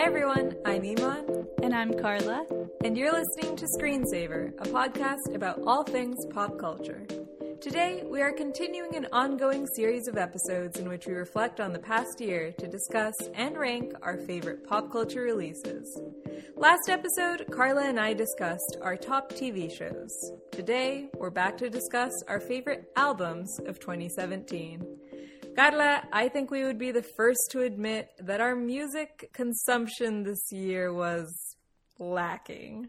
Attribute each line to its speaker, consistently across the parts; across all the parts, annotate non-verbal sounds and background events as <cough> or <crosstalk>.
Speaker 1: Hi everyone, I'm Iman.
Speaker 2: And I'm Carla.
Speaker 1: And you're listening to Screensaver, a podcast about all things pop culture. Today, we are continuing an ongoing series of episodes in which we reflect on the past year to discuss and rank our favorite pop culture releases. Last episode, Carla and I discussed our top TV shows. Today, we're back to discuss our favorite albums of 2017. Carla, I think we would be the first to admit that our music consumption this year was lacking.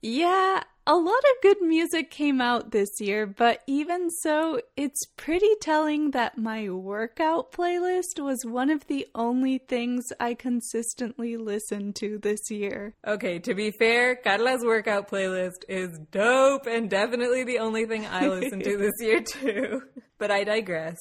Speaker 2: Yeah, a lot of good music came out this year, but even so, it's pretty telling that my workout playlist was one of the only things I consistently listened to this year.
Speaker 1: Okay, to be fair, Carla's workout playlist is dope and definitely the only thing I listened to <laughs> this year too. But I digress.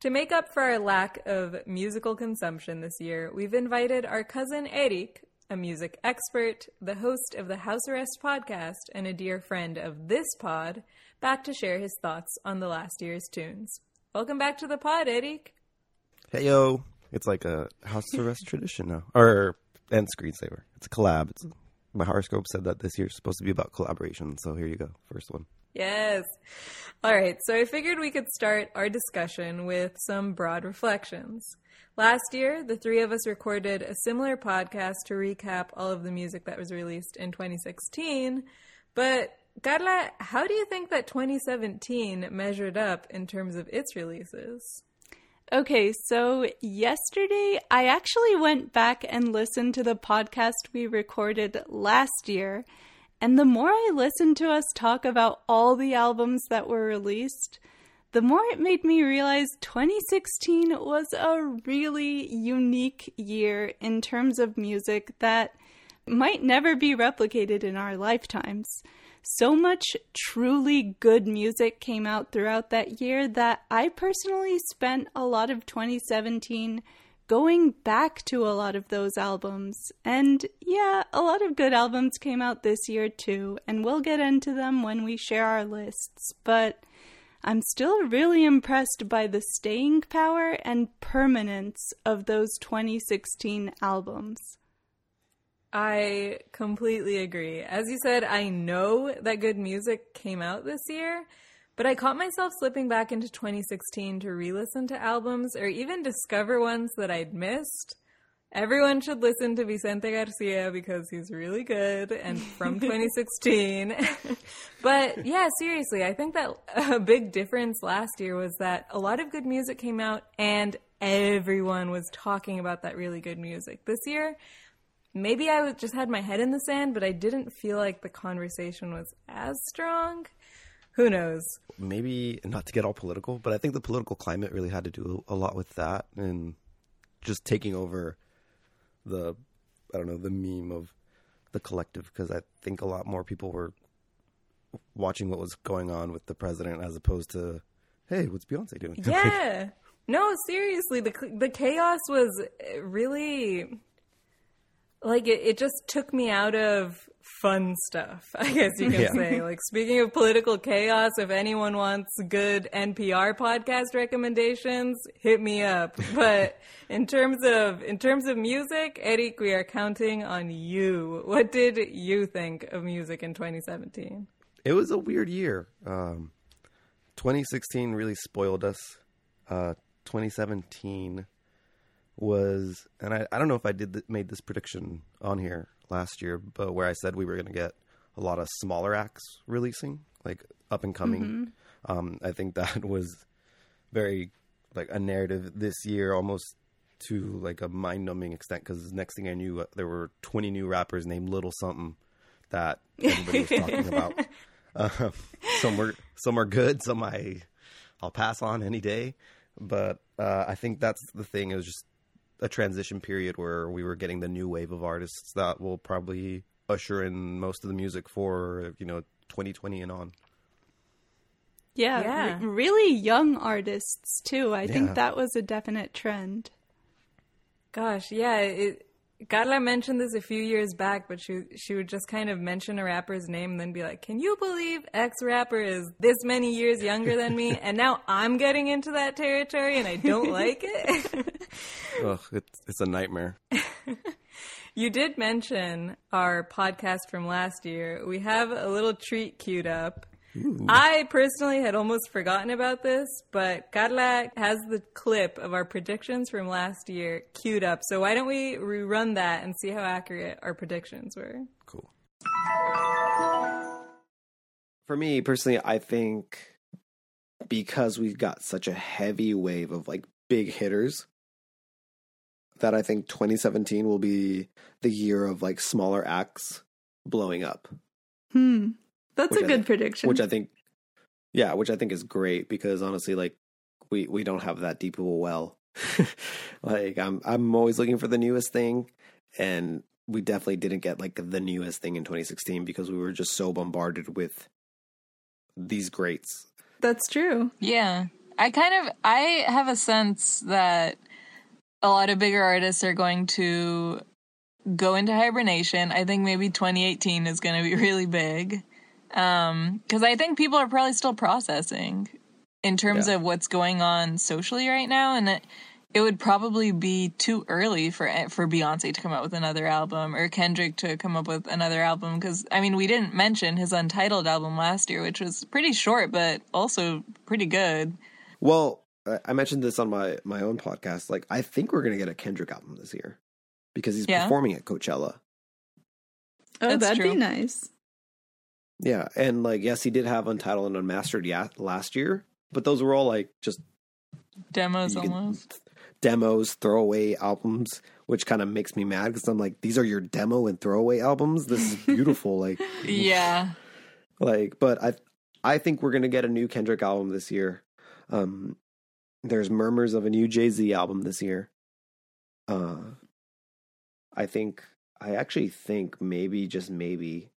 Speaker 1: To make up for our lack of musical consumption this year, we've invited our cousin Erik, a music expert, the host of the House Arrest podcast, and a dear friend of this pod, back to share his thoughts on the last year's tunes. Welcome back to the pod, Erik.
Speaker 3: Hey yo, it's like a House Arrest <laughs> tradition now, or and screensaver. It's a collab. It's my horoscope said that this year's supposed to be about collaboration. So here you go, first one.
Speaker 1: Yes. All right, so I figured we could start our discussion with some broad reflections. Last year, the three of us recorded a similar podcast to recap all of the music that was released in 2016. But, Carla, how do you think that 2017 measured up in terms of its releases?
Speaker 2: Okay, so yesterday I actually went back and listened to the podcast we recorded last year. And the more I listened to us talk about all the albums that were released, the more it made me realize 2016 was a really unique year in terms of music that might never be replicated in our lifetimes. So much truly good music came out throughout that year that I personally spent a lot of 2017 going back to a lot of those albums. And yeah, a lot of good albums came out this year too, and we'll get into them when we share our lists. But I'm still really impressed by the staying power and permanence of those 2016 albums.
Speaker 1: I completely agree. As you said, I know that good music came out this year, but I caught myself slipping back into 2016 to re listen to albums or even discover ones that I'd missed. Everyone should listen to Vicente Garcia because he's really good and from <laughs> 2016. <laughs> but yeah, seriously, I think that a big difference last year was that a lot of good music came out and everyone was talking about that really good music. This year, maybe I just had my head in the sand, but I didn't feel like the conversation was as strong. Who knows?
Speaker 3: Maybe not to get all political, but I think the political climate really had to do a lot with that and just taking over the I don't know the meme of the collective because I think a lot more people were watching what was going on with the president as opposed to hey what's Beyonce doing <laughs>
Speaker 1: yeah no seriously the the chaos was really like it, it just took me out of fun stuff, <laughs> I guess you can yeah. say. Like speaking of political chaos, if anyone wants good NPR podcast recommendations, hit me up. <laughs> But in terms of in terms of music, Erik, we are counting on you. What did you think of music in 2017?
Speaker 3: It was a weird year. Um, 2016 really spoiled us. Uh, 2017 was, and I, I don't know if I did th- made this prediction on here last year, but where I said we were going to get a lot of smaller acts releasing, like up and coming. Mm-hmm. Um, I think <laughs> that was very like a narrative this year, almost to like a mind numbing extent. Because next thing I knew, uh, there were 20 new rappers named Little Something that <laughs> everybody was talking about. Uh, <laughs> some were some are good, some I I'll pass on any day. But uh, I think that's the thing. It was just a transition period where we were getting the new wave of artists that will probably usher in most of the music for you know 2020 and on.
Speaker 2: Yeah, yeah. really young artists too. I yeah. think that was a definite trend.
Speaker 1: Gosh, yeah, it, Carla mentioned this a few years back, but she she would just kind of mention a rapper's name and then be like, "Can you believe X rapper is this many years younger than me?" and now I'm getting into that territory, and I don't like it. <laughs>
Speaker 3: Ugh, it's it's a nightmare. <laughs>
Speaker 1: You did mention our podcast from last year. We have a little treat queued up. Ooh. I personally had almost forgotten about this, but Carla has the clip of our predictions from last year queued up. So why don't we rerun that and see how accurate our predictions were?
Speaker 4: Cool.
Speaker 3: For me personally, I think because we've got such a heavy wave of like big hitters that I think 2017 will be the year of like smaller acts blowing up.
Speaker 2: Hmm. That's a good think, prediction.
Speaker 3: Which I think yeah, which I think is great because honestly like we we don't have that deep of a well. <laughs> like I'm I'm always looking for the newest thing and we definitely didn't get like the newest thing in 2016 because we were just so bombarded with these greats.
Speaker 2: That's true.
Speaker 1: Yeah. I kind of I have a sense that a lot of bigger artists are going to go into hibernation. I think maybe 2018 is going to be <laughs> really big. Um, cuz I think people are probably still processing in terms yeah. of what's going on socially right now and it, it would probably be too early for for Beyonce to come out with another album or Kendrick to come up with another album because I mean we didn't mention his Untitled album last year, which was pretty short but also pretty good.
Speaker 3: Well, I mentioned this on my my own podcast. Like, I think we're gonna get a Kendrick album this year because he's yeah. performing at Coachella.
Speaker 2: Oh, That's that'd true. be nice.
Speaker 3: Yeah, and like, yes, he did have Untitled and Unmastered yeah, last year, but those were all like just
Speaker 1: demos almost.
Speaker 3: Demos, throwaway albums, which kind of makes me mad because I'm like, these are your demo and throwaway albums. This is <laughs> beautiful. like,
Speaker 1: yeah,
Speaker 3: like, but I, I think we're gonna get a new Kendrick album this year. Um, there's murmurs of a new Jay Z album this year. Uh, I think I actually think maybe just maybe,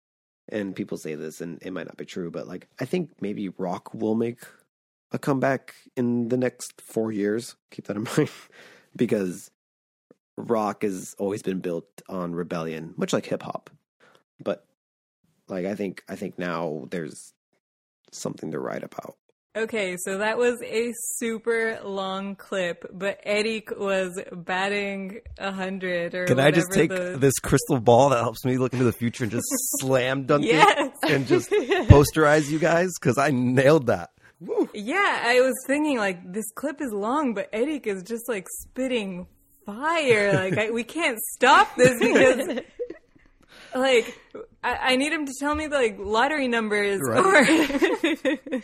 Speaker 3: and people say this and it might not be true, but like I think maybe rock will make a comeback in the next four years. Keep that in <laughs> mind because rock has always been built on rebellion, much like hip hop. But like I think I think now there's something to write about.
Speaker 1: Okay, so that was a super long clip, but Erik was batting a hundred or
Speaker 4: Can I just take the... this crystal ball that helps me look into the future and just <laughs> slam dunk yes. it and just <laughs> posterize you guys? Because I nailed that.
Speaker 1: Woo. Yeah, I was thinking like this clip is long, but Erik is just like spitting fire. Like I, we can't stop this because <laughs> like I, I, need him to tell me the like lottery numbers right. or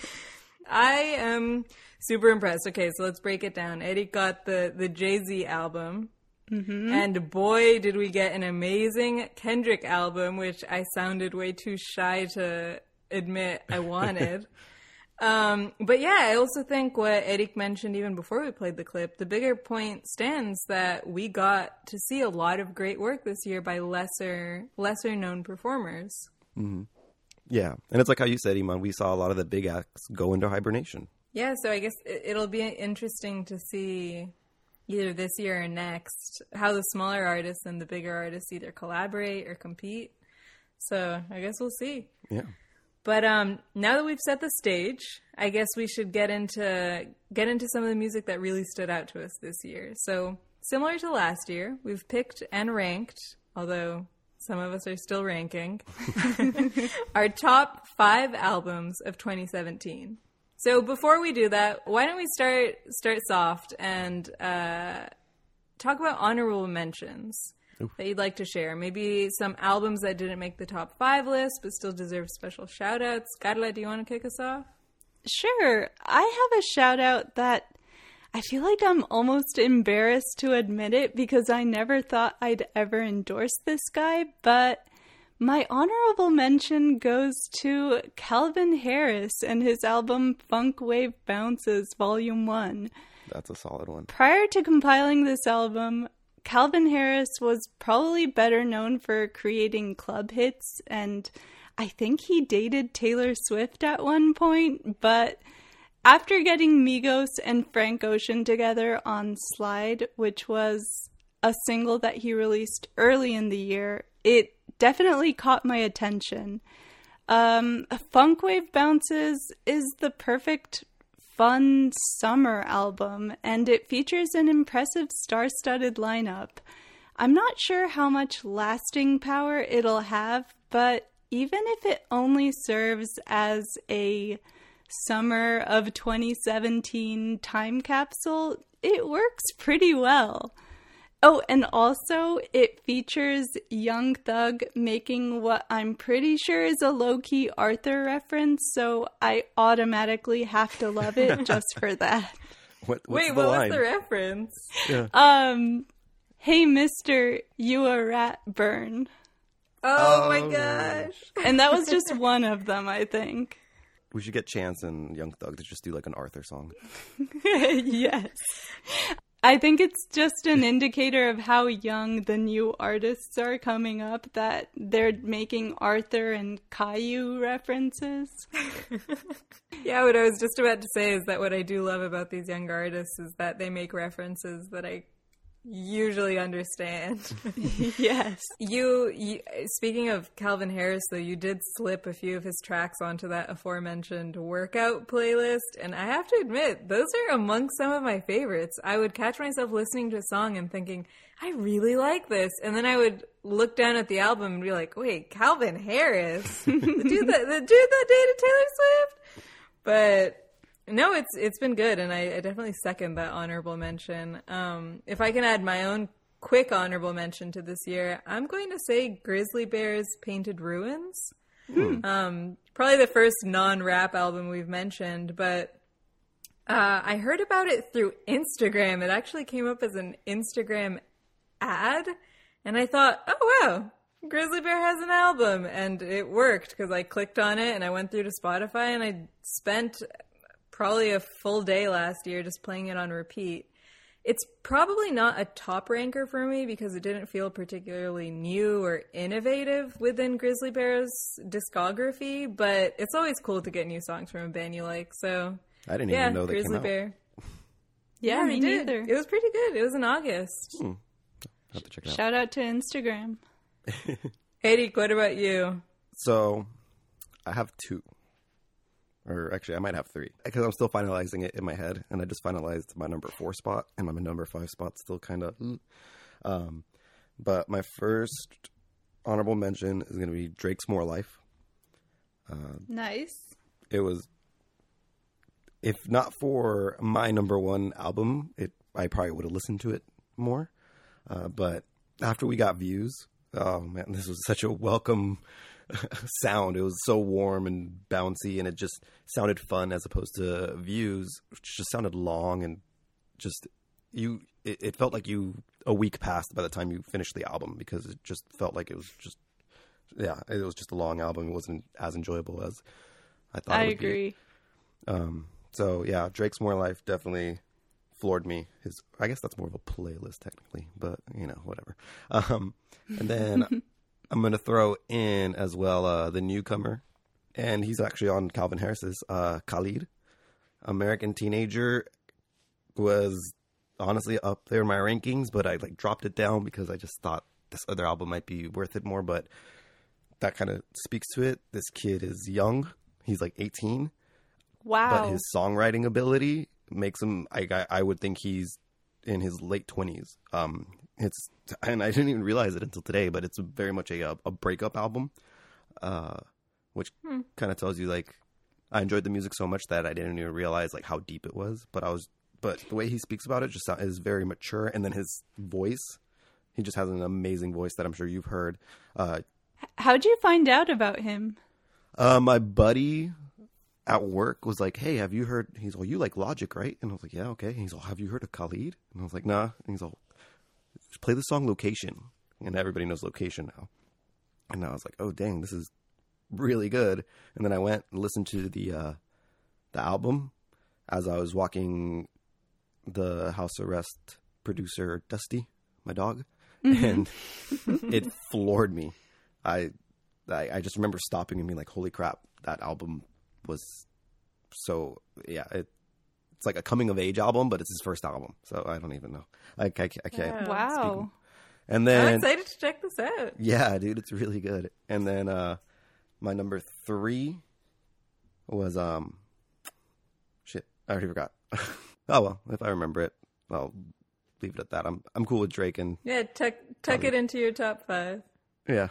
Speaker 1: I am super impressed. Okay, so let's break it down. Eddie got the the Jay Z album. Mm-hmm. And boy, did we get an amazing Kendrick album, which I sounded way too shy to admit I <laughs> wanted. um, but yeah, I also think what Erik mentioned even before we played the clip, the bigger point stands that we got to see a lot of great work this year by lesser lesser known performers.
Speaker 4: Mm-hmm. Yeah, and it's like how you said, Iman. We saw a lot of the big acts go into hibernation.
Speaker 1: Yeah, so I guess it'll be interesting to see either this year or next how the smaller artists and the bigger artists either collaborate or compete. So I guess we'll see.
Speaker 4: Yeah.
Speaker 1: But um, now that we've set the stage, I guess we should get into get into some of the music that really stood out to us this year. So similar to last year, we've picked and ranked, although some of us are still ranking, <laughs> our top five albums of 2017. So before we do that, why don't we start start soft and uh, talk about honorable mentions Oof. that you'd like to share? Maybe some albums that didn't make the top five list but still deserve special shout outs. Carla, do you want to kick us off?
Speaker 2: Sure. I have a shout out that I feel like I'm almost embarrassed to admit it because I never thought I'd ever endorse this guy, but my honorable mention goes to Calvin Harris and his album Funk Wav Bounces Volume 1.
Speaker 4: That's a solid one.
Speaker 2: Prior to compiling this album, Calvin Harris was probably better known for creating club hits, and I think he dated Taylor Swift at one point, but after getting Migos and Frank Ocean together on Slide, which was a single that he released early in the year, it definitely caught my attention. Um, Funk Wav Bounces is the perfect fun summer album, and it features an impressive star studded lineup. I'm not sure how much lasting power it'll have, but even if it only serves as a summer of 2017 time capsule, it works pretty well. Oh, and also it features Young Thug making what I'm pretty sure is a low key Arthur reference, so I automatically have to love it <laughs> just for that.
Speaker 3: What, what's
Speaker 1: Wait, what
Speaker 3: line?
Speaker 1: was the reference?
Speaker 3: Yeah.
Speaker 2: Um, hey, Mister, you a rat burn.
Speaker 1: Oh, my
Speaker 3: Oh.
Speaker 1: gosh.
Speaker 2: And that was just <laughs> one of them, I think.
Speaker 3: We should get Chance and Young Thug to just do like an Arthur song. <laughs>
Speaker 2: yes. I think it's just an <laughs> indicator of how young the new artists are coming up that they're making Arthur and Caillou references. <laughs>
Speaker 1: Yeah, what I was just about to say is that what I do love about these young artists is that they make references that I usually understand. <laughs>
Speaker 2: yes.
Speaker 1: you, you, speaking of Calvin Harris, though, you did slip a few of his tracks onto that aforementioned workout playlist, and I have to admit, those are among some of my favorites. I would catch myself listening to a song and thinking, I really like this, and then I would look down at the album and be like, wait, Calvin Harris, the dude that the dude that dated Taylor Swift, but no, it's it's been good, and I, I definitely second that honorable mention. Um, if I can add my own quick honorable mention to this year, I'm going to say Grizzly Bear's Painted Ruins. Um, probably the first non-rap album we've mentioned, but uh, I heard about it through Instagram. It actually came up as an Instagram ad, and I thought, oh wow, Grizzly Bear has an album, and it worked because I clicked on it and I went through to Spotify and I spent probably a full day last year just playing it on repeat. It's probably not a top ranker for me because it didn't feel particularly new or innovative within Grizzly Bear's discography, but it's always cool to get new songs from a band you like. So,
Speaker 3: I didn't
Speaker 1: yeah,
Speaker 3: even know they
Speaker 1: Grizzly
Speaker 3: came out.
Speaker 1: Bear. <laughs>
Speaker 2: Yeah, me
Speaker 1: did.
Speaker 2: neither.
Speaker 1: It was pretty good. It was in August. Hmm.
Speaker 3: I'll have to check it out.
Speaker 2: Shout out to Instagram. <laughs>
Speaker 1: Katie, what about you?
Speaker 3: So, I have two, or actually, I might have three because I'm still finalizing it in my head, and I just finalized my number four spot, and my number five spot still kind of. Um, but my first honorable mention is going to be Drake's "More Life."
Speaker 2: Nice.
Speaker 3: It was, if not for my number one album, it I probably would have listened to it more. Uh, but after we got views, oh man, this was such a welcome <laughs> sound. It was so warm and bouncy, and it just sounded fun as opposed to views, which just sounded long and just you. It, it felt like you a week passed by the time you finished the album because it just felt like it was just yeah, it was just a long album. It wasn't as enjoyable as I thought.
Speaker 2: I
Speaker 3: it would be.
Speaker 2: agree.
Speaker 3: Um, so yeah, Drake's More Life definitely floored me. His, I guess that's more of a playlist technically, but you know, whatever. Um, and then <laughs> I'm gonna throw in as well uh, the newcomer, and he's actually on Calvin Harris's uh, Khalid, American Teenager, was honestly up there in my rankings, but I like dropped it down because I just thought this other album might be worth it more. But that kind of speaks to it. This kid is young. He's like 18
Speaker 2: Wow.
Speaker 3: but his songwriting ability makes him I, I I would think he's in his late 20s um it's and I didn't even realize it until today but it's very much a a breakup album uh which kind of tells you like I enjoyed the music so much that I didn't even realize like how deep it was but I was but the way he speaks about it just sound, is very mature and then his voice he just has an amazing voice that I'm sure you've heard uh
Speaker 2: How'd you find out about him?
Speaker 3: Uh, my buddy at work was like, "Hey, have you heard?" He's all, "You like Logic, right?" And I was like, "Yeah, okay." He's all, "Have you heard of Khalid?" And I was like, "Nah." And he's all, "Just "Play the song Location," and everybody knows Location now. And I was like, "Oh, dang, this is really good." And then I went and listened to the uh, the album as I was walking the house arrest producer Dusty, my dog, and it floored me. I, I I just remember stopping and being like, "Holy crap, that album was so yeah." It, it's like a coming of age album, but it's his first album, so I don't even know. I, I, can't- I can't.
Speaker 1: Wow.
Speaker 2: Wow.
Speaker 3: And
Speaker 1: I'm
Speaker 3: then
Speaker 1: excited to check this out.
Speaker 3: yeah, dude, it's really good. And then uh my number three was um shit, I already forgot. <laughs> oh well, if I remember it, I'll leave it at that. I'm I'm cool with Drake and
Speaker 1: Yeah, tuck tuck it into your top five.
Speaker 3: yeah.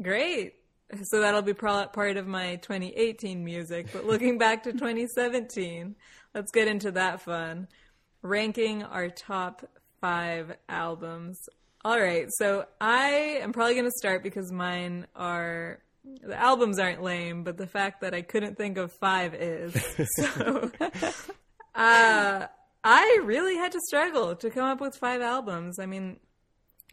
Speaker 1: Great. <laughs> So that'll be pro- part of my 2018 music. But looking back to 2017, let's get into that fun. Ranking our top five albums. All right, so I am probably going to start because mine are the albums aren't lame, but the fact that I couldn't think of five is. <laughs> So, <laughs> uh, I really had to struggle to come up with five albums. I mean,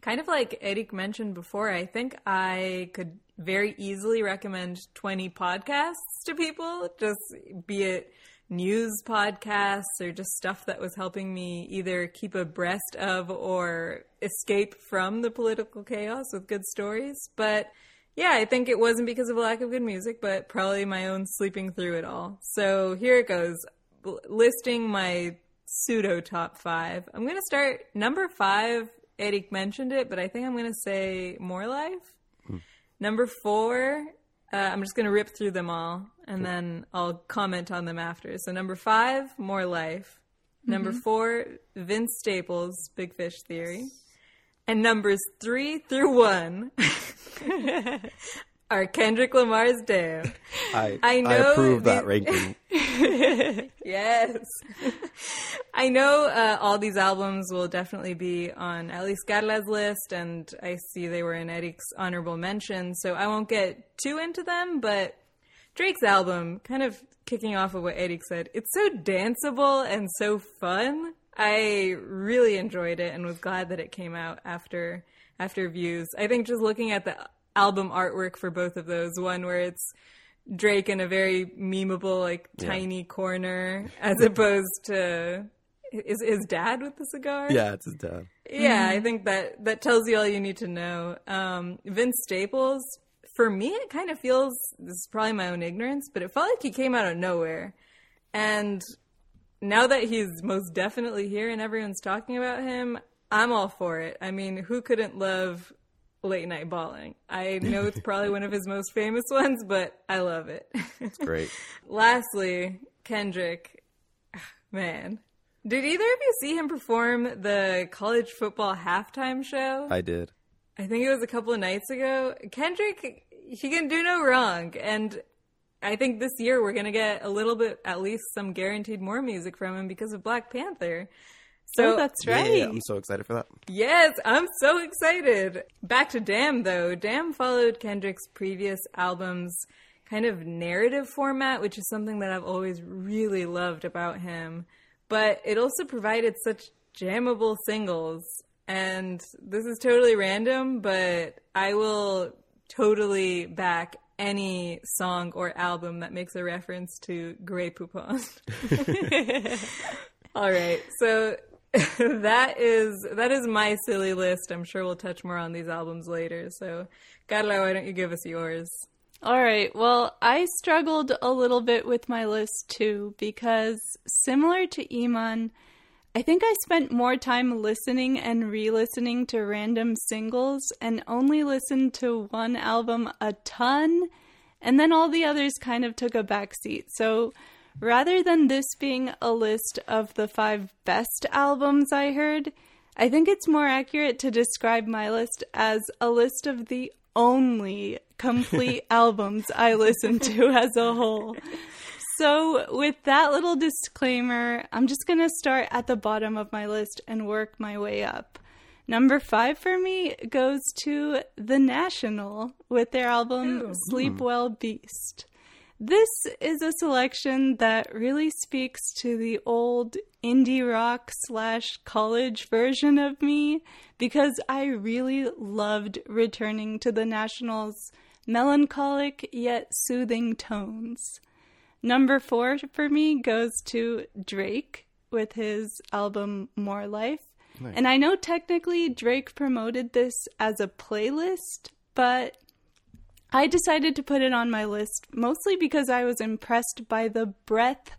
Speaker 1: kind of like Erik mentioned before, I think I could very easily recommend 20 podcasts to people, just be it news podcasts or just stuff that was helping me either keep abreast of or escape from the political chaos with good stories. But yeah, I think it wasn't because of a lack of good music, but probably my own sleeping through it all. So here it goes listing my pseudo top five. I'm going to start number five. Erik mentioned it, but I think I'm going to say More Life. Number four, uh, I'm just going to rip through them all and then I'll comment on them after. So, number five, More Life. Number four, Vince Staples, Big Fish Theory. And numbers three through one <laughs> are Kendrick Lamar's Damn.
Speaker 3: I
Speaker 1: I know
Speaker 3: approve that
Speaker 1: the-
Speaker 3: ranking. <laughs>
Speaker 1: Yes. <laughs> I know uh, all these albums will definitely be on at least Carla's list, and I see they were in Erik's honorable mention, so I won't get too into them, but Drake's album, kind of kicking off of what Erik said, it's so danceable and so fun. I really enjoyed it and was glad that it came out after after views. I think just looking at the album artwork for both of those, one where it's Drake in a very memeable, like
Speaker 3: Yeah.
Speaker 1: tiny corner, as opposed to is his dad with the cigar.
Speaker 3: Yeah, it's his dad.
Speaker 1: Yeah, I think that that tells you all you need to know. Um, Vince Staples, for me, it kind of feels this is probably my own ignorance, but it felt like he came out of nowhere. And now that he's most definitely here and everyone's talking about him, I'm all for it. I mean, who couldn't love late night balling? I <laughs> know it's probably one of his most famous <laughs> ones, but I love it.
Speaker 3: It's great. <laughs>
Speaker 1: Lastly, Kendrick, <sighs> man, did either of you see him perform the college football halftime show?
Speaker 3: I did.
Speaker 1: I think it was a couple of nights ago. Kendrick, he can do no wrong, and I think this year we're gonna get a little bit, at least some guaranteed more music from him because of Black Panther. So
Speaker 2: oh, that's right.
Speaker 3: yeah, I'm so excited for that.
Speaker 1: Yes, I'm so excited. Back to Damn though. Damn followed Kendrick's previous album's kind of narrative format, which is something that I've always really loved about him. But it also provided such jammable singles. And this is totally random, but I will totally back any song or album that makes a reference to Grey Poupon. <laughs> All right. So <laughs> that is that is my silly list. I'm sure we'll touch more on these albums later. So, Carla, why don't you give us yours?
Speaker 2: All right. Well, I struggled a little bit with my list too because similar to Iman, I think I spent more time listening and re-listening to random singles and only listened to one album a ton, and then all the others kind of took a backseat. So, rather than this being a list of the 5 best albums I heard, I think it's more accurate to describe my list as a list of the only complete <laughs> albums I listen to <laughs> as a whole. So, with that little disclaimer, I'm just going to start at the bottom of my list and work my way up. Number five for me goes to The National with their album
Speaker 1: Ooh.
Speaker 2: Sleep hmm. Well Beast. This is a selection that really speaks to the old indie rock slash college version of me because I really loved returning to the National's melancholic yet soothing tones. Number four for me goes to Drake with his album More Life. And I know technically Drake promoted this as a playlist, but I decided to put it on my list mostly because I was impressed by the breadth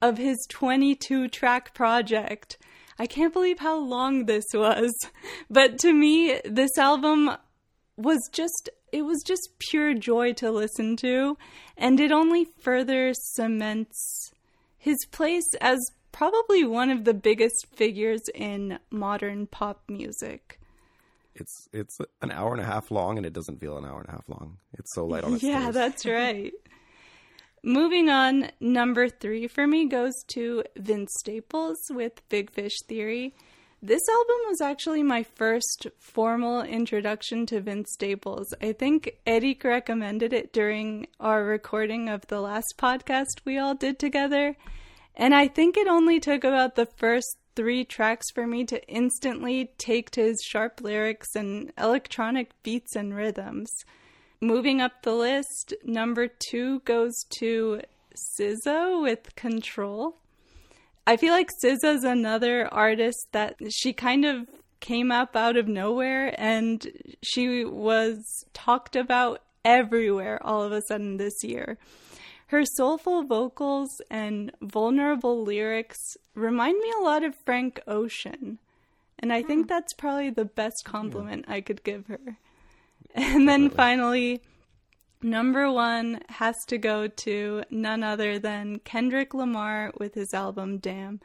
Speaker 2: of his 22 track project. I can't believe how long this was, <laughs> but to me, this album was just it was just pure joy to listen to, and it only further cements his place as probably one of the biggest figures in modern pop music.
Speaker 3: It's it's an hour and a half long, and it doesn't feel an hour and a half long. It's so light on its <laughs>
Speaker 2: Yeah, that's <laughs> right. Moving on, number three for me goes to Vince Staples with Big Fish Theory. This album was actually my first formal introduction to Vince Staples. I think Eddie recommended it during our recording of the last podcast we all did together. And I think it only took about the first three tracks for me to instantly take to his sharp lyrics and electronic beats and rhythms. Moving up the list, number two goes to SZA with Control. I feel like SZA's another artist that she kind of came up out of nowhere and she was talked about everywhere all of a sudden this year. Her soulful vocals and vulnerable lyrics remind me a lot of Frank Ocean. And I think hmm. that's probably the best compliment I could give her. And then
Speaker 3: Definitely.
Speaker 2: finally, number one has to go to none other than Kendrick Lamar with his album Damn.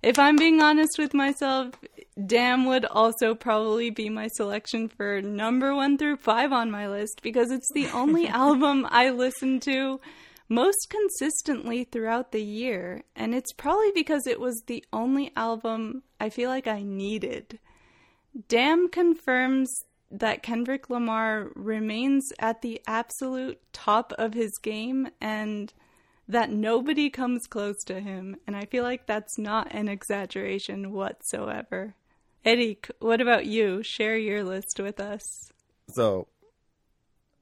Speaker 2: If I'm being honest with myself, Damn would also probably be my selection for number one through five on my list because it's the only <laughs> album I listen to most consistently throughout the year. And it's probably because it was the only album I feel like I needed. Damn confirms that Kendrick Lamar remains at the absolute top of his game and that nobody comes close to him. And I feel like that's not an exaggeration whatsoever. Erik, what about you? Share your list with us.
Speaker 3: So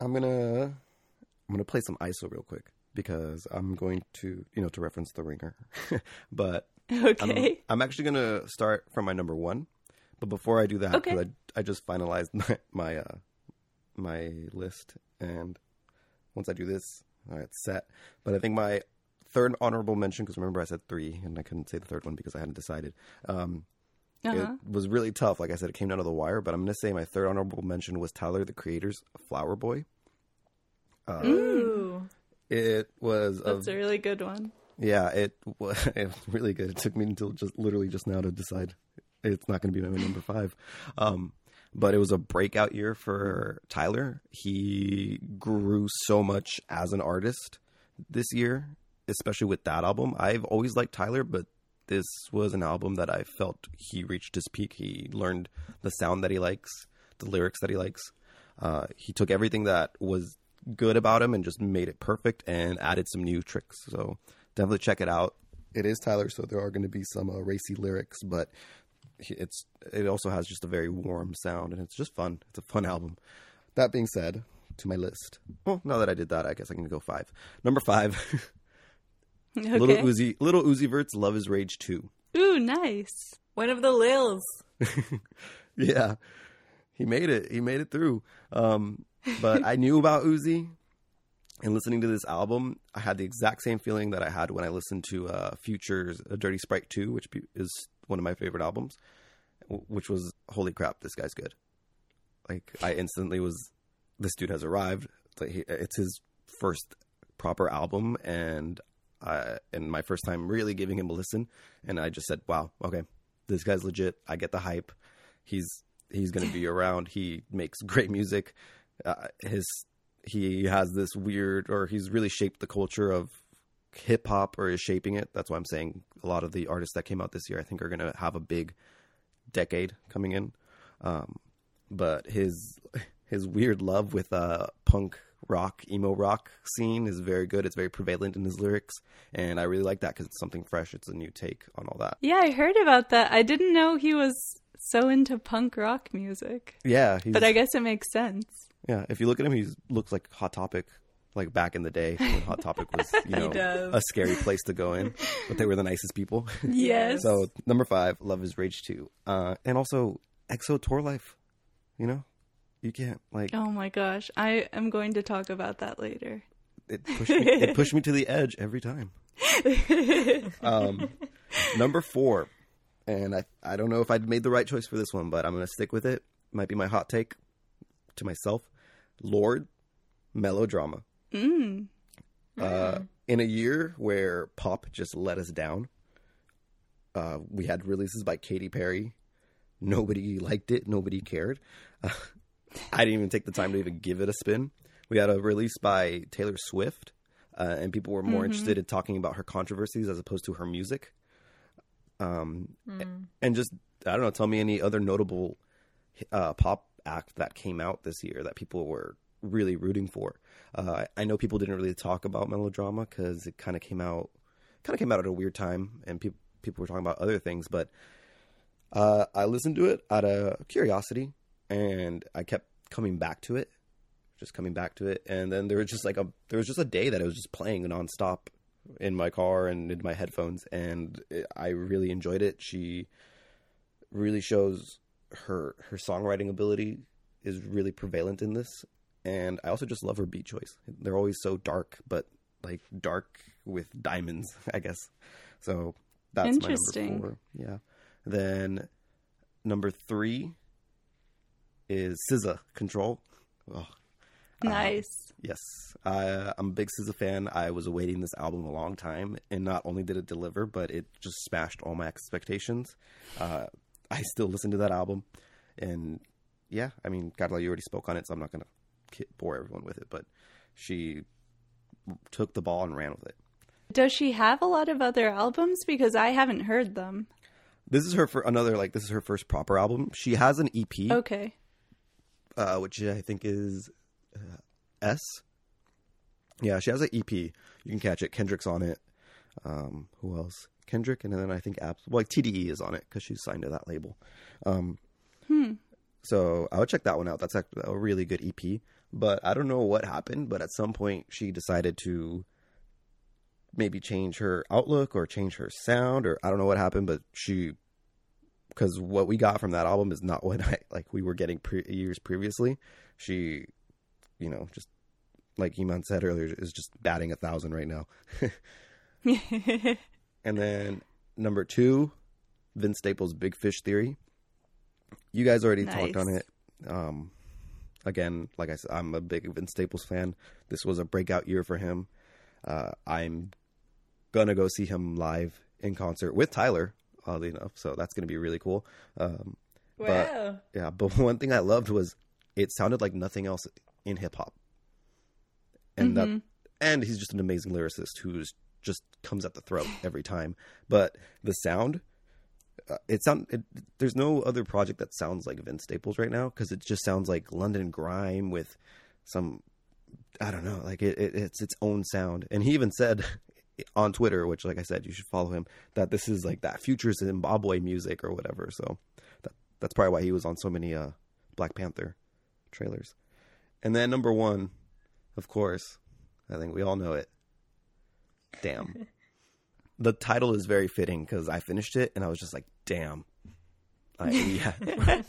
Speaker 3: I'm gonna I'm gonna play some ISO real quick because I'm going to you know to reference the ringer, <laughs> but I'm, I'm actually gonna start from my number one. But before I do that,
Speaker 2: Okay.
Speaker 3: I I just finalized <laughs> my my uh, my list, and once I do this, all right, it's set. But I think my third honorable mention, because remember I said three, and I couldn't say the third one because I hadn't decided. Um,
Speaker 2: Uh-huh.
Speaker 3: It was really tough. Like I said, it came down to the wire. But I'm going to say my third honorable mention was Tyler the Creator's Flower Boy. Uh,
Speaker 1: Ooh.
Speaker 3: It was a,
Speaker 2: That's a really good one.
Speaker 3: yeah, it was, <laughs> it was really good. It took me until just literally just now to decide it's not going to be my number five. Um, but it was a breakout year for Tyler. He grew so much as an artist this year, especially with that album. I've always liked Tyler, but this was an album that I felt he reached his peak. He learned the sound that he likes, the lyrics that he likes. Uh, he took everything that was good about him and just made it perfect and added some new tricks. So definitely check it out. It is Tyler, so there are going to be some uh, racy lyrics, but it's it also has just a very warm sound and it's just fun. It's a fun album. That being said, to my list. Well, now that I did that, I guess I can go five. Number five, <laughs>
Speaker 2: Okay.
Speaker 3: Lil Uzi, Lil Uzi Vert's "Luv Is Rage 2.
Speaker 2: Ooh, nice.
Speaker 1: One of the Lils. <laughs>
Speaker 3: Yeah, he made it. He made it through. Um, but I knew about Uzi, and listening to this album, I had the exact same feeling that I had when I listened to uh, Future's "A Dirty Sprite 2, which is one of my favorite albums. Which was holy crap, this guy's good. Like I instantly was, this dude has arrived. It's, like he, it's his first proper album, and I, and my first time really giving him a listen, and I just said, "Wow, okay, this guy's legit. I get the hype. He's he's going to be <laughs> around. He makes great music. Uh, his he has this weird, or he's really shaped the culture of hip hop, or is shaping it. That's why I'm saying a lot of the artists that came out this year, I think, are going to have a big decade coming in. Um, but his his weird love with uh punk rock emo rock scene is very good it's very prevalent in his lyrics and i really like that because it's something fresh it's a new take on all that
Speaker 2: Yeah, I heard about that. I didn't know he was so into punk rock music.
Speaker 3: yeah he's,
Speaker 2: But I guess it makes sense.
Speaker 3: Yeah if you look at him he looks like hot topic like back in the day when <laughs> hot topic was you know a scary place to go in but they were the nicest people <laughs>
Speaker 2: Yes.
Speaker 3: so number five Luv Is Rage 2 uh and also XO Tour Llif3 you know you can't like
Speaker 2: Oh my gosh. I am going to talk about that later.
Speaker 3: it pushed me it pushed me to the edge every time. <laughs> um, number four, and I I don't know if I'd made the right choice for this one, but I'm gonna stick with it. Might be my hot take to myself. Lorde, melodrama.
Speaker 2: Mm.
Speaker 3: Uh, in a year where pop just let us down, Uh, we had releases by Katy Perry. Nobody liked it. Nobody cared. Uh, I didn't even take the time to even give it a spin. We had a release by Taylor Swift, uh, and people were more
Speaker 2: Mm-hmm.
Speaker 3: interested in talking about her controversies as opposed to her music. Um, and just I don't know. Tell me any other notable uh, pop act that came out this year that people were really rooting for. Uh, I know people didn't really talk about melodrama because it kind of came out, kind of came out at a weird time, and people people were talking about other things. But uh, I listened to it out of curiosity, and I kept coming back to it, just coming back to it. And then there was just like a there was just a day that it was just playing nonstop in my car and in my headphones, and it, I really enjoyed it. She really shows her her songwriting ability is really prevalent in this and i also just love her beat choice they're always so dark but like dark with diamonds <laughs> i guess so that's my
Speaker 2: Interesting.
Speaker 3: number four yeah then number three is SZA control oh,
Speaker 2: Nice.
Speaker 3: Yes, I, I'm a big SZA fan. I was awaiting this album a long time, and not only did it deliver, but it just smashed all my expectations. Uh, I still listen to that album, and yeah, I mean, Carla, you already spoke on it, so I'm not gonna bore everyone with it. But she took the ball and ran with it.
Speaker 2: Does she have a lot of other albums? Because I haven't heard them.
Speaker 3: This is her for another like this is her first proper album. She has an EP,
Speaker 2: Okay.
Speaker 3: uh, which I think is uh, S. Yeah, she has an EP. You can catch it. Kendrick's on it. Um, who else? Kendrick, and then I think Apps. Well, like TDE is on it because she's signed to that label. Um, So I would check that one out. That's a, a really good EP. But I don't know what happened. But at some point, she decided to maybe change her outlook or change her sound, or I don't know what happened. But she, because what we got from that album is not <laughs> what I like we were getting pre- years previously. She, you know, just like Iman said earlier, is just batting a thousand right now. <laughs> <laughs> And then number two, Vince Staples' Big Fish Theory. You guys already talked on it. Um, again, like I said, I'm a big Vince Staples fan. This was a breakout year for him. Uh, I'm gonna go see him live in concert with Tyler, oddly enough. So that's gonna be really cool. Um, But-
Speaker 1: Wow.
Speaker 3: yeah, but <laughs> one thing I loved was it sounded like nothing else in hip hop, and that, and he's just an amazing lyricist who's just comes at the throat every time. But the sound, uh, it sound it, there's no other project that sounds like Vince Staples right now because it just sounds like London grime with some, I don't know, like it, it it's its own sound. And he even said <laughs> on Twitter, which like I said, you should follow him, that this is like that future Zimbabwe music or whatever. So that that's probably why he was on so many uh Black Panther trailers. And then number one, of course, I think we all know it. Damn. <laughs> the title is very fitting because I finished it and I was just like, damn. I, yeah. <laughs>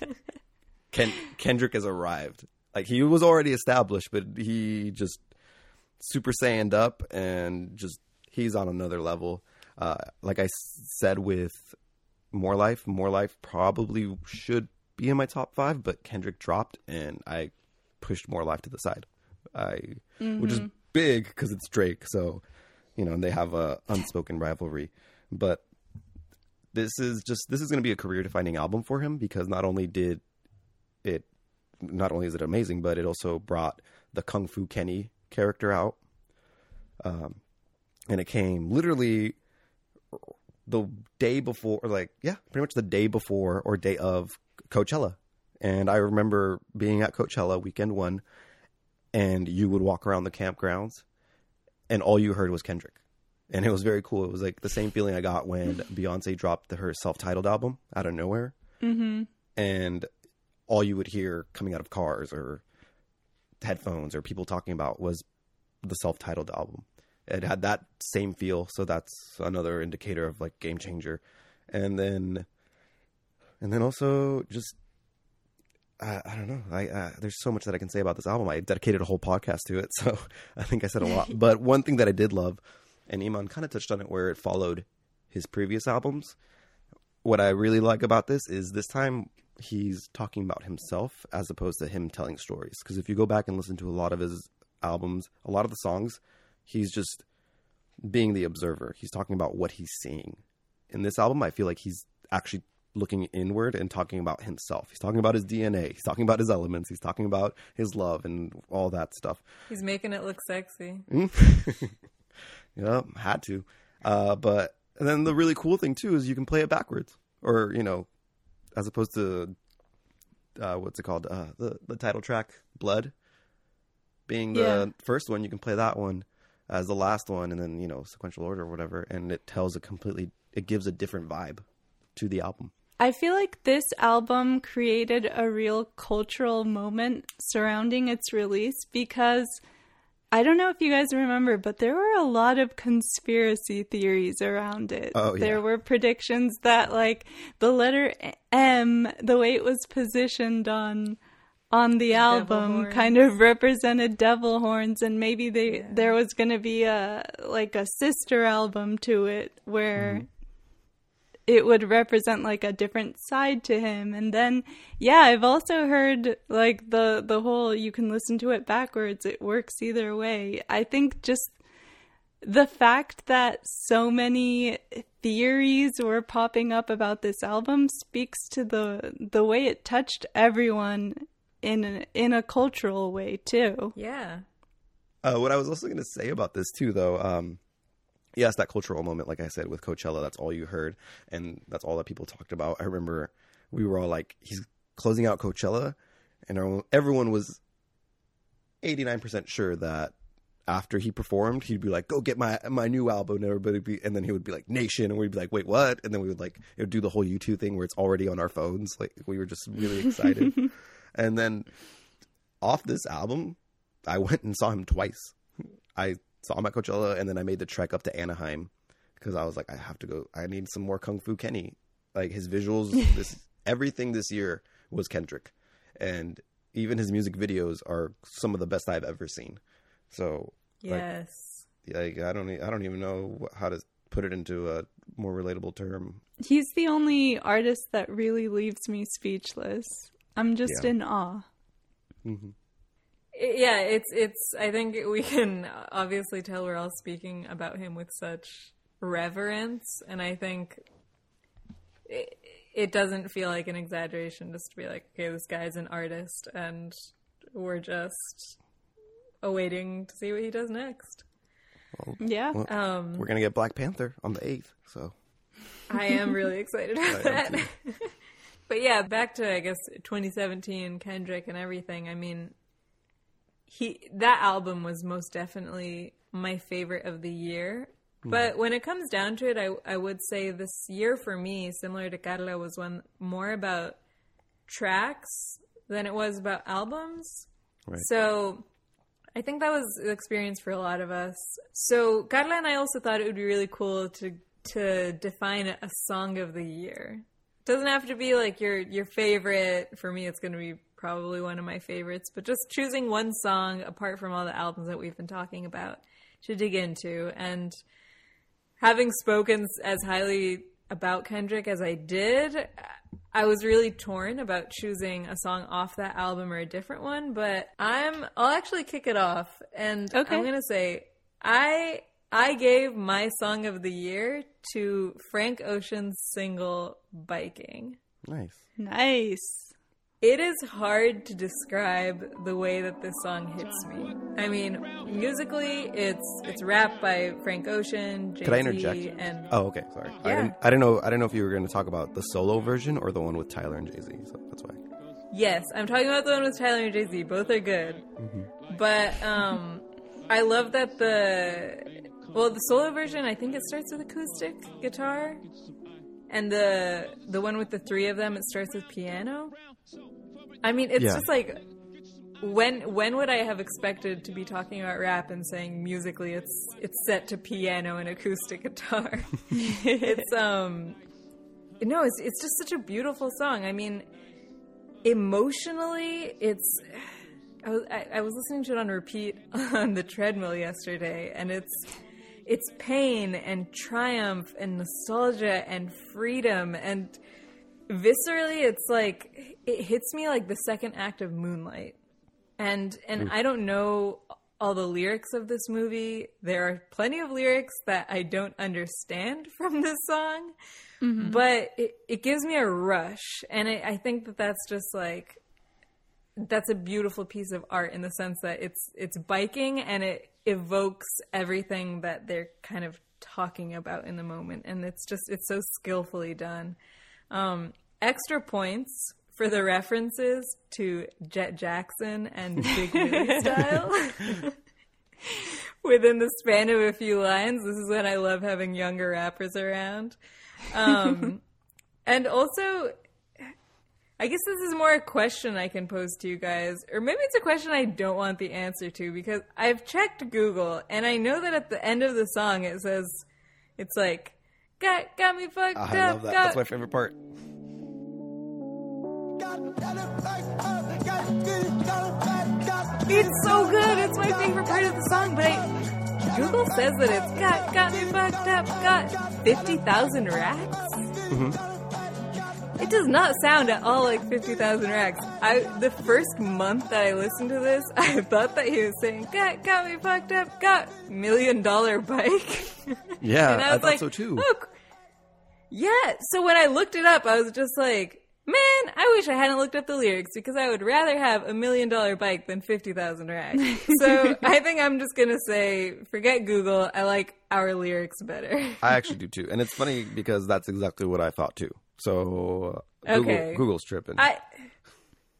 Speaker 3: Ken, Kendrick has arrived. Like he was already established, but he just super saiyaned up and just he's on another level. Uh, like I s- said with More Life, More Life probably should be in my top five, but Kendrick dropped and I pushed More Life to the side. I, which is big because it's Drake, so you know, and they have a unspoken rivalry. But this is just this is going to be a career defining album for him because not only did it, not only is it amazing, but it also brought the Kung Fu Kenny character out. Um, and it came literally the day before, or like yeah, pretty much the day before or day of Coachella. And I remember being at Coachella weekend one, and you would walk around the campgrounds, and all you heard was Kendrick. And it was very cool. It was like the same feeling I got when Beyonce dropped her self-titled album out of nowhere,
Speaker 2: Mm-hmm.
Speaker 3: and all you would hear coming out of cars or headphones or people talking about was the self-titled album. It had that same feel, so that's another indicator of like game changer. And then, and then also just I, I don't know. I uh, there's so much that I can say about this album. I dedicated a whole podcast to it, <laughs> so I think I said a lot. <laughs> but one thing that I did love, and Iman kind of touched on it, where it followed his previous albums. What I really like about this is this time he's talking about himself as opposed to him telling stories. Because if you go back and listen to a lot of his albums, a lot of the songs, he's just being the observer. He's talking about what he's seeing, in this album, I feel like he's actually looking inward and talking about himself. He's talking about his DNA. He's talking about his elements. He's talking about his love and all that stuff.
Speaker 1: He's making it look sexy. <laughs>
Speaker 3: yeah, had to. Uh, but and then the really cool thing too is you can play it backwards, or you know, as opposed to uh, what's it called? Uh, the the title track, Blood, being the
Speaker 2: Yeah.
Speaker 3: first one. You can play that one as the last one, and then you know sequential order or whatever, and it tells a completely. It gives a different vibe to the album.
Speaker 2: I feel like this album created a real cultural moment surrounding its release because I don't know if you guys remember, but there were a lot of conspiracy theories around it.
Speaker 3: Oh, yeah.
Speaker 2: There were predictions that like the letter M, the way it was positioned on on the album kind of represented devil horns and maybe they there was going to be a like a sister album to it where mm-hmm. It would represent like a different side to him. And then yeah i've also heard like the the whole you can listen to it backwards. It works either way. I think just the fact that so many theories were popping up about this album speaks to the the way it touched everyone in a, in a cultural way too.
Speaker 1: Yeah.
Speaker 3: Uh, what I was also going to say about this too, though, um, yes, that cultural moment, like I said, with Coachella, that's all you heard, and that's all that people talked about. I remember we were all like, he's closing out Coachella, and everyone- everyone was eighty nine percent sure that after he performed, he'd be like, "Go get my my new album," and everybody be, and then he would be like, "Nation," and we'd be like, "Wait, what?" And then we would like, it would do the whole YouTube thing where it's already on our phones. Like we were just really excited, <laughs> and then off this album, I went and saw him twice. I saw him at Coachella, and then I made the trek up to Anaheim because I was like, I have to go. I need some more Kung Fu Kenny. Like his visuals, <laughs> this everything this year was Kendrick, and even his music videos are some of the best I've ever seen. So,
Speaker 1: Yes.
Speaker 3: like, I don't, I don't even know how to put it into a more relatable term.
Speaker 2: he's the only artist that really leaves me speechless i'm just
Speaker 3: Yeah.
Speaker 2: in awe
Speaker 3: hmm
Speaker 1: yeah, it's it's. I think we can obviously tell we're all speaking about him with such reverence, and I think it, it doesn't feel like an exaggeration just to be like, okay, this guy's an artist, and we're just awaiting to see what he does next.
Speaker 2: yeah
Speaker 3: Well,
Speaker 1: Um,
Speaker 3: we're gonna get Black Panther on the eighth, so
Speaker 1: I am really excited about <laughs> that. <laughs> but yeah, back to I guess 2017 Kendrick and everything. I mean, he that album was most definitely my favorite of the year. Hmm. But when it comes down to it, I I would say this year for me, similar to Carla, was one more about tracks than it was about albums.
Speaker 3: Right.
Speaker 1: So I think that was the experience for a lot of us. So Carla and I also thought it would be really cool to to define a song of the year. Doesn't have to be like your your favorite. For me, it's going to be probably one of my favorites. But just choosing one song apart from all the albums that we've been talking about to dig into, and having spoken as highly about Kendrick as I did, I was really torn about choosing a song off that album or a different one, but I'm I'll actually kick it off and
Speaker 2: Okay.
Speaker 1: I'm going to say I I gave my song of the year to Frank Ocean's single Biking.
Speaker 3: nice.
Speaker 2: nice
Speaker 1: It is hard to describe the way that this song hits me. I mean, musically, it's it's rapped by Frank Ocean, Jay
Speaker 3: Could I interject?
Speaker 1: and
Speaker 3: Oh, okay. Sorry. I
Speaker 1: Yeah.
Speaker 3: didn't. I didn't know. I didn't know if you were going to talk about the solo version or the one with Tyler and Jay Z. So that's why.
Speaker 1: Yes, I'm talking about the one with Tyler and Jay Z. Both are good, but um, I love that the well, the solo version. I think it starts with acoustic guitar, and the the one with the three of them, it starts with piano. I mean, it's
Speaker 3: Yeah.
Speaker 1: just like when when would I have expected to be talking about rap and saying musically it's it's set to piano and acoustic guitar? <laughs> it's um no, it's it's just such a beautiful song. I mean, emotionally, it's. I was I, I was listening to it on repeat <laughs> on the treadmill yesterday, and it's it's pain and triumph and nostalgia and freedom and viscerally, it's like it hits me like the second act of Moonlight, and and I don't know all the lyrics of this movie. There are plenty of lyrics that I don't understand <laughs> from this song, but it, it gives me a rush. And I, I think that that's just like, that's a beautiful piece of art in the sense that it's it's biking and it evokes everything that they're kind of talking about in the moment. And it's just it's so skillfully done. Um, extra points for the references to Jett Jackson and big Willie <laughs> style within the span of a few lines this is when i love having younger rappers around um, <laughs> and also I guess this is more a question I can pose to you guys, or maybe it's a question I don't want the answer to because I've checked Google and I know that at the end of the song it says it's like got got me fucked
Speaker 3: I
Speaker 1: up.
Speaker 3: love that.
Speaker 1: got-
Speaker 3: That's my favorite part.
Speaker 1: It's so good. It's my favorite part of the song, but I, Google says that it's got got me fucked up. Got fifty thousand racks. Mm-hmm. It does not sound at all like fifty thousand racks. I the first month that I listened to this, <laughs> I thought that he was saying got got me fucked up. Got million dollar bike. <laughs>
Speaker 3: Yeah,
Speaker 1: and
Speaker 3: I,
Speaker 1: I was
Speaker 3: thought
Speaker 1: like,
Speaker 3: so too.
Speaker 1: Oh, Look, yeah. So when I looked it up, I was just like, man, I wish I hadn't looked up the lyrics because I would rather have a million dollar bike than 50,000 racks. <laughs> so I think I'm just going to say, forget Google. I like our lyrics better.
Speaker 3: I <laughs> actually do too, and it's funny because that's exactly what I thought too. So uh, Google,
Speaker 1: Okay.
Speaker 3: Google's tripping.
Speaker 1: I,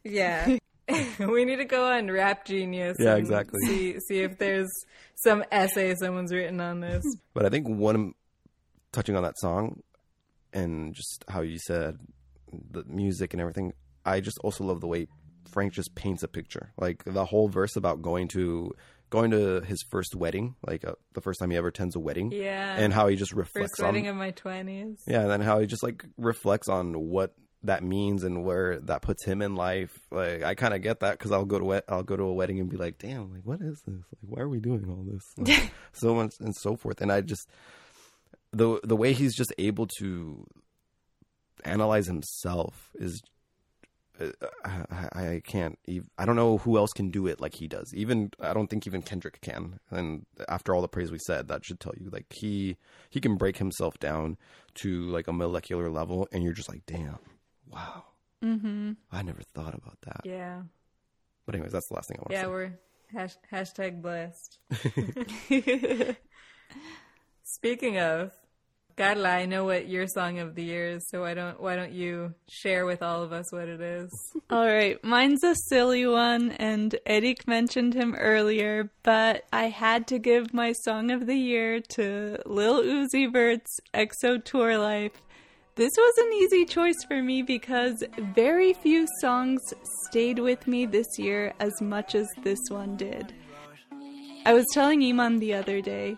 Speaker 1: yeah. <laughs> we need to go on Rap Genius.
Speaker 3: Yeah,
Speaker 1: and
Speaker 3: exactly.
Speaker 1: See, see if there's some essay someone's written on this.
Speaker 3: But I think one touching on that song and just how you said the music and everything, I just also love the way Frank just paints a picture. Like the whole verse about going to going to his first wedding, like uh, the first time he ever attends a wedding,
Speaker 1: Yeah.
Speaker 3: and how he just reflects
Speaker 1: First wedding
Speaker 3: on
Speaker 1: of my 20s.
Speaker 3: yeah, and then how he just like reflects on what that means and where that puts him in life. Like I kind of get that because I'll go to wed- I'll go to a wedding and be like, damn, like what is this? Like why are we doing all this? <laughs> Like, so much and so forth. And I just the the way he's just able to analyze himself is. uh, I, I can't. ev- I don't know who else can do it like he does. Even I don't think even Kendrick can. And after all the praise we said, that should tell you like he he can break himself down to like a molecular level, and you're just like, damn, wow. Mm-hmm. I never thought about that.
Speaker 1: Yeah.
Speaker 3: But anyways, that's the last thing I want
Speaker 1: Yeah,
Speaker 3: to say.
Speaker 1: we're hash, hashtag blessed. <laughs> <laughs> <laughs> Speaking of, Carla, I know what your song of the year is, so why don't why don't you share with all of us what it is? <laughs>
Speaker 2: All right, mine's a silly one, and Erik mentioned him earlier, but I had to give my song of the year to Lil Uzi Vert's XO Tour Llif3. This was an easy choice for me because very few songs stayed with me this year as much as this one did. I was telling Iman the other day,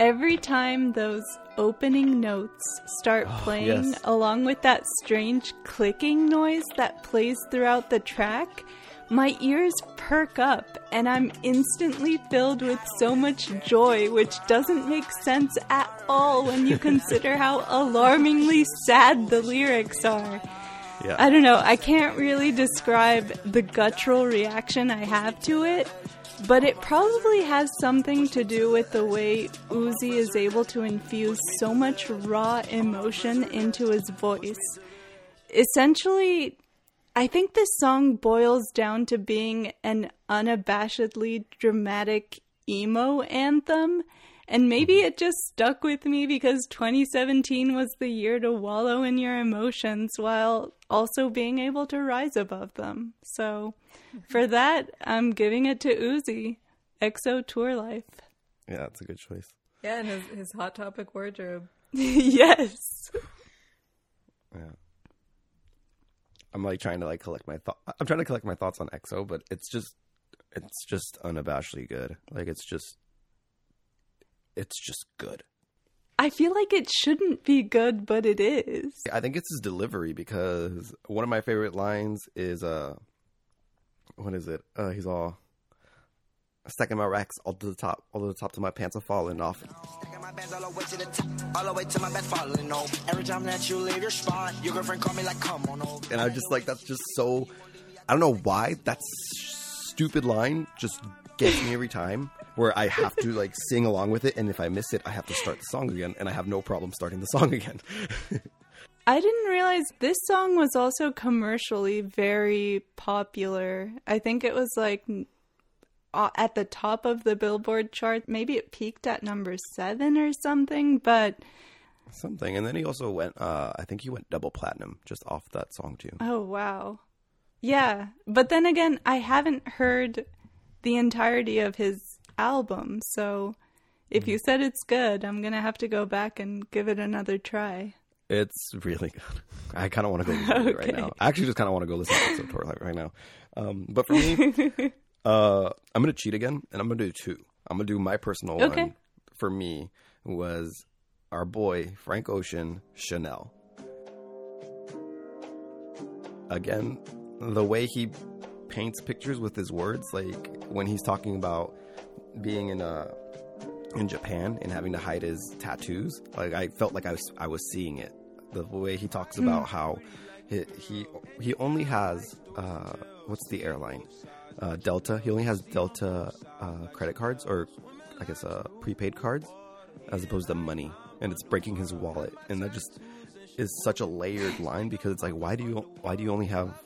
Speaker 2: every time those opening notes start oh, playing
Speaker 3: yes.
Speaker 2: along with that strange clicking noise that plays throughout the track, my ears perk up and I'm instantly filled with so much joy, which doesn't make sense at all when you <laughs> consider how alarmingly sad the lyrics are.
Speaker 3: Yeah.
Speaker 2: I don't know, I can't really describe the guttural reaction I have to it, but it probably has something to do with the way Uzi is able to infuse so much raw emotion into his voice. Essentially, I think this song boils down to being an unabashedly dramatic emo anthem. And maybe mm-hmm. it just stuck with me because 2017 was the year to wallow in your emotions while also being able to rise above them. So mm-hmm. for that, I'm giving it to Uzi. XO Tour Llif3.
Speaker 3: yeah, that's a good choice.
Speaker 1: Yeah, and his, his hot topic wardrobe. <laughs>
Speaker 2: yes.
Speaker 3: Yeah. I'm like trying to like collect my thought. I'm trying to collect my thoughts on XO, but it's just, it's just unabashedly good. Like it's just, it's just good.
Speaker 2: I feel like it shouldn't be good, but it is.
Speaker 3: I think it's his delivery because one of my favorite lines is uh, what is it? Uh, he's all stacking my racks all to the top, all to the top to my pants are falling off.
Speaker 5: Stacking my bands all the way to the top, all the way to my bed falling over. Every time that you leave your spot, your girlfriend call me like, come on over.
Speaker 3: and I'm just like, that's just so. I don't know why that stupid line just gets me every time where I have to like sing along with it and if I miss it I have to start the song again and I have no problem starting the song <laughs> again.
Speaker 2: I didn't realize this song was also commercially very popular. I think it was like at the top of the Billboard chart. Maybe it peaked at number seven or something, but
Speaker 3: Something. And then he also went uh I think he went double platinum just off that song too.
Speaker 2: oh wow. Yeah, but then again, I haven't heard the entirety of his album, so if you said it's good, I'm gonna have to go back and give it another try.
Speaker 3: It's really good. I kind of want to go <laughs> listen to it right now. I actually just kind of want to go listen to it Tour right now. Um, but for me, <laughs> uh, I'm gonna cheat again, and I'm gonna do two. I'm gonna do my personal
Speaker 2: Okay.
Speaker 3: one. For me, was our boy Frank Ocean, Chanel. Again, the way he paints pictures with his words, like when he's talking about being in a in Japan and having to hide his tattoos. Like I felt like I was I was seeing it. The way he talks about how he he, he only has uh, what's the airline uh, Delta. He only has Delta uh, credit cards or I guess uh, prepaid cards as opposed to money, and it's breaking his wallet. And that just is such a layered line because it's like why do you why do you only have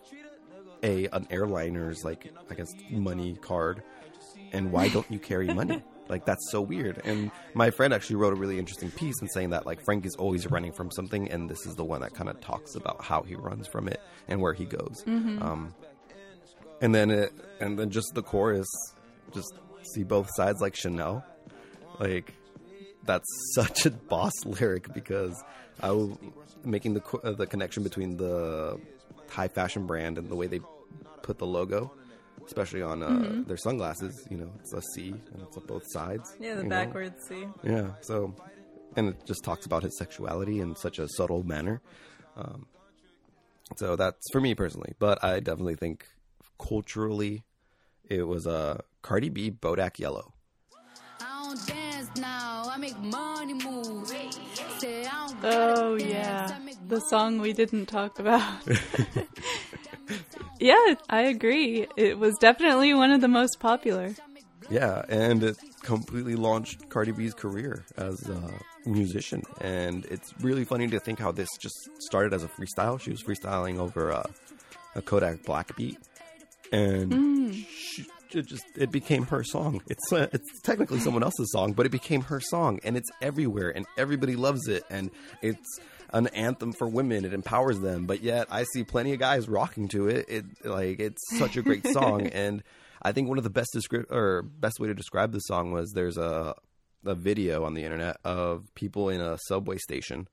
Speaker 3: a an airliner's like I guess money card and why don't you carry money? Like that's so weird. And my friend actually wrote a really interesting piece in saying that like Frank is always running from something, and this is the one that kind of talks about how he runs from it and where he goes. Um, and then it, and then just the chorus, just see both sides like Chanel, like that's <laughs> such a boss lyric because I was making the uh, the connection between the high fashion brand and the way they put the logo, especially on uh, their sunglasses. You know, it's a C and it's on both sides.
Speaker 1: Yeah, the
Speaker 3: you know?
Speaker 1: backwards C.
Speaker 3: Yeah. So, and it just talks about his sexuality in such a subtle manner. Um, so that's for me personally, but I definitely think culturally, it was a uh, Cardi B Bodak Yellow.
Speaker 6: I don't dance now, I make money move. Say I don't
Speaker 2: Oh yeah, the song we didn't talk about. <laughs> <laughs> yeah, I agree. It was definitely one of the most popular.
Speaker 3: Yeah, and it completely launched Cardi B's career as a musician. And it's really funny to think how this just started as a freestyle. She was freestyling over a, a Kodak Black beat, and she, it just it became her song. It's uh, it's technically someone else's song, but it became her song, and it's everywhere, and everybody loves it, and it's an anthem for women. It empowers them, but yet I see plenty of guys rocking to it. It like it's such a great song, <laughs> and I think one of the best descri- or best way to describe the song was there's a a video on the internet of people in a subway station,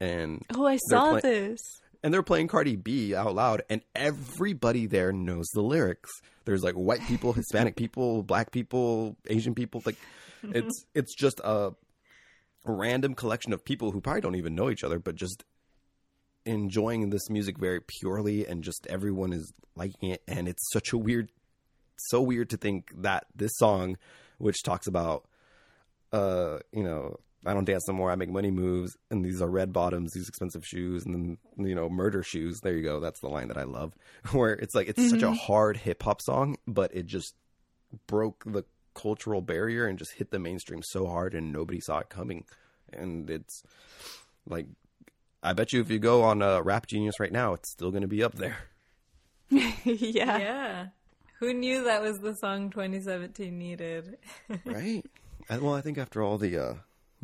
Speaker 3: and
Speaker 2: Oh, I saw
Speaker 3: play-
Speaker 2: this.
Speaker 3: and they're playing Cardi B out loud, and everybody there knows the lyrics. There's like white people, Hispanic people, black people, Asian people. Like it's it's just a random collection of people who probably don't even know each other, but just enjoying this music very purely, and just everyone is liking it. And it's such a weird, so weird to think that this song, which talks about, uh, you know, I don't dance no more. I make money moves, and these are red bottoms, these expensive shoes, and then you know, murder shoes. There you go. That's the line that I love. <laughs> Where it's like it's such a hard hip hop song, but it just broke the cultural barrier and just hit the mainstream so hard, and nobody saw it coming. And it's like, I bet you if you go on uh, Rap Genius right now, it's still going to be up there. <laughs> <laughs>
Speaker 2: yeah.
Speaker 1: Yeah. Who knew that was the song 2017 needed? <laughs>
Speaker 3: right? And, well, I think after all the uh,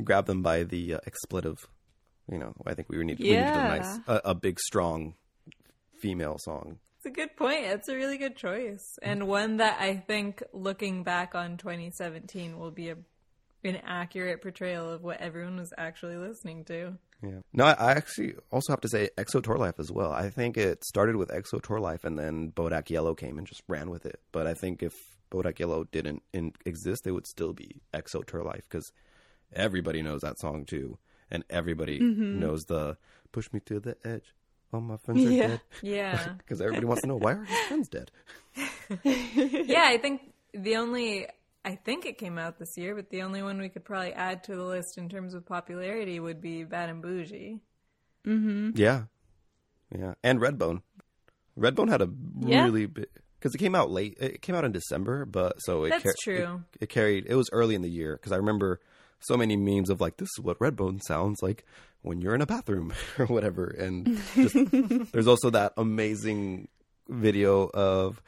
Speaker 3: grab them by the uh, expletive, you know, I think we would need, we needed a nice, a, a big, strong female song.
Speaker 1: It's a good point. It's a really good choice. Mm. And one that I think looking back on 2017 will be a, an accurate portrayal of what everyone was actually listening to.
Speaker 3: Yeah. No, I, actually also have to say XO Tour Llif3 as well. I think it started with XO Tour Llif3, and then Bodak Yellow came and just ran with it. But I think if Bodak Yellow didn't in, exist, it would still be XO Tour Llif3 because everybody knows that song too, and everybody mm-hmm. knows the "Push Me to the Edge." All my friends are
Speaker 2: Yeah.
Speaker 3: dead. <laughs>
Speaker 1: Yeah. <laughs>
Speaker 3: Because everybody wants to know why are his friends dead. <laughs>
Speaker 1: yeah, I think the only I think it came out this year, but the only one we could probably add to the list in terms of popularity would be Bad and Boujee. Mm-hmm.
Speaker 3: Yeah, yeah, and Redbone. Redbone had a
Speaker 2: Yeah.
Speaker 3: really big, because it came out late. It came out in December, but so it
Speaker 1: That's
Speaker 3: car-
Speaker 1: true.
Speaker 3: It, it carried. It was early in the year because I remember so many memes of like this is what Redbone sounds like when you're in a bathroom <laughs> or whatever. And just, <laughs> there's also that amazing video of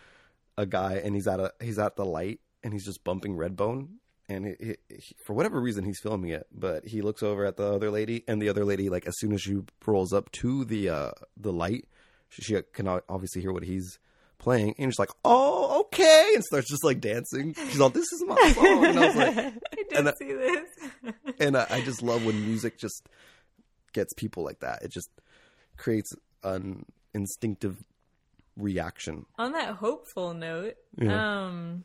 Speaker 3: a guy and he's at a he's at the light and he's just bumping Redbone. And he, for whatever reason, he's filming it, but he looks over at the other lady, and the other lady, like as soon as she rolls up to the uh, the light, she, she can obviously hear what he's playing, and she's like, "Oh, okay," and starts just like dancing. She's like, "This is my song," and I was like, <laughs>
Speaker 1: I did
Speaker 3: And I-
Speaker 1: see this.
Speaker 3: and I, I just love when music just gets people like that. It just creates an instinctive reaction.
Speaker 1: On that hopeful note,
Speaker 3: Yeah.
Speaker 1: um,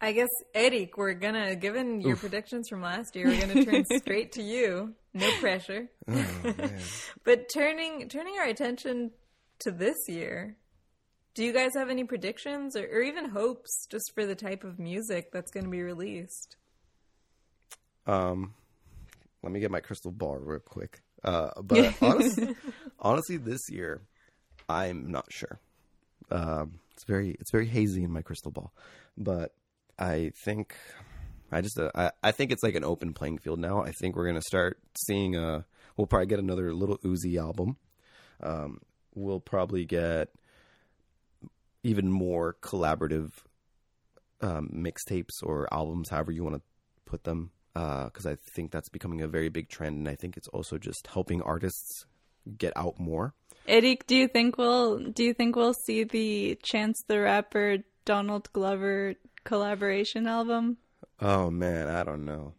Speaker 1: I guess Erik, we're gonna given your
Speaker 3: Oof.
Speaker 1: predictions from last year, we're gonna turn <laughs> straight to you. No pressure.
Speaker 3: Oh. <laughs>
Speaker 1: But turning turning our attention to this year, do you guys have any predictions or, or even hopes just for the type of music that's going to be released?
Speaker 3: Um, let me get my crystal ball real quick. Uh, but <laughs> honestly, honestly, this year, I'm not sure. Um, it's very, it's very hazy in my crystal ball, but I think, I just, uh, I, I think it's like an open playing field now. I think we're gonna start seeing. Uh, we'll probably get another Lil Uzi album. Um, we'll probably get even more collaborative um, mixtapes or albums, however you want to put them, because I think that's becoming a very big trend, and I think it's also just helping artists get out more.
Speaker 2: Erik, do you think we'll do you think we'll see the Chance the Rapper Donald Glover collaboration album?
Speaker 3: Oh man, I don't know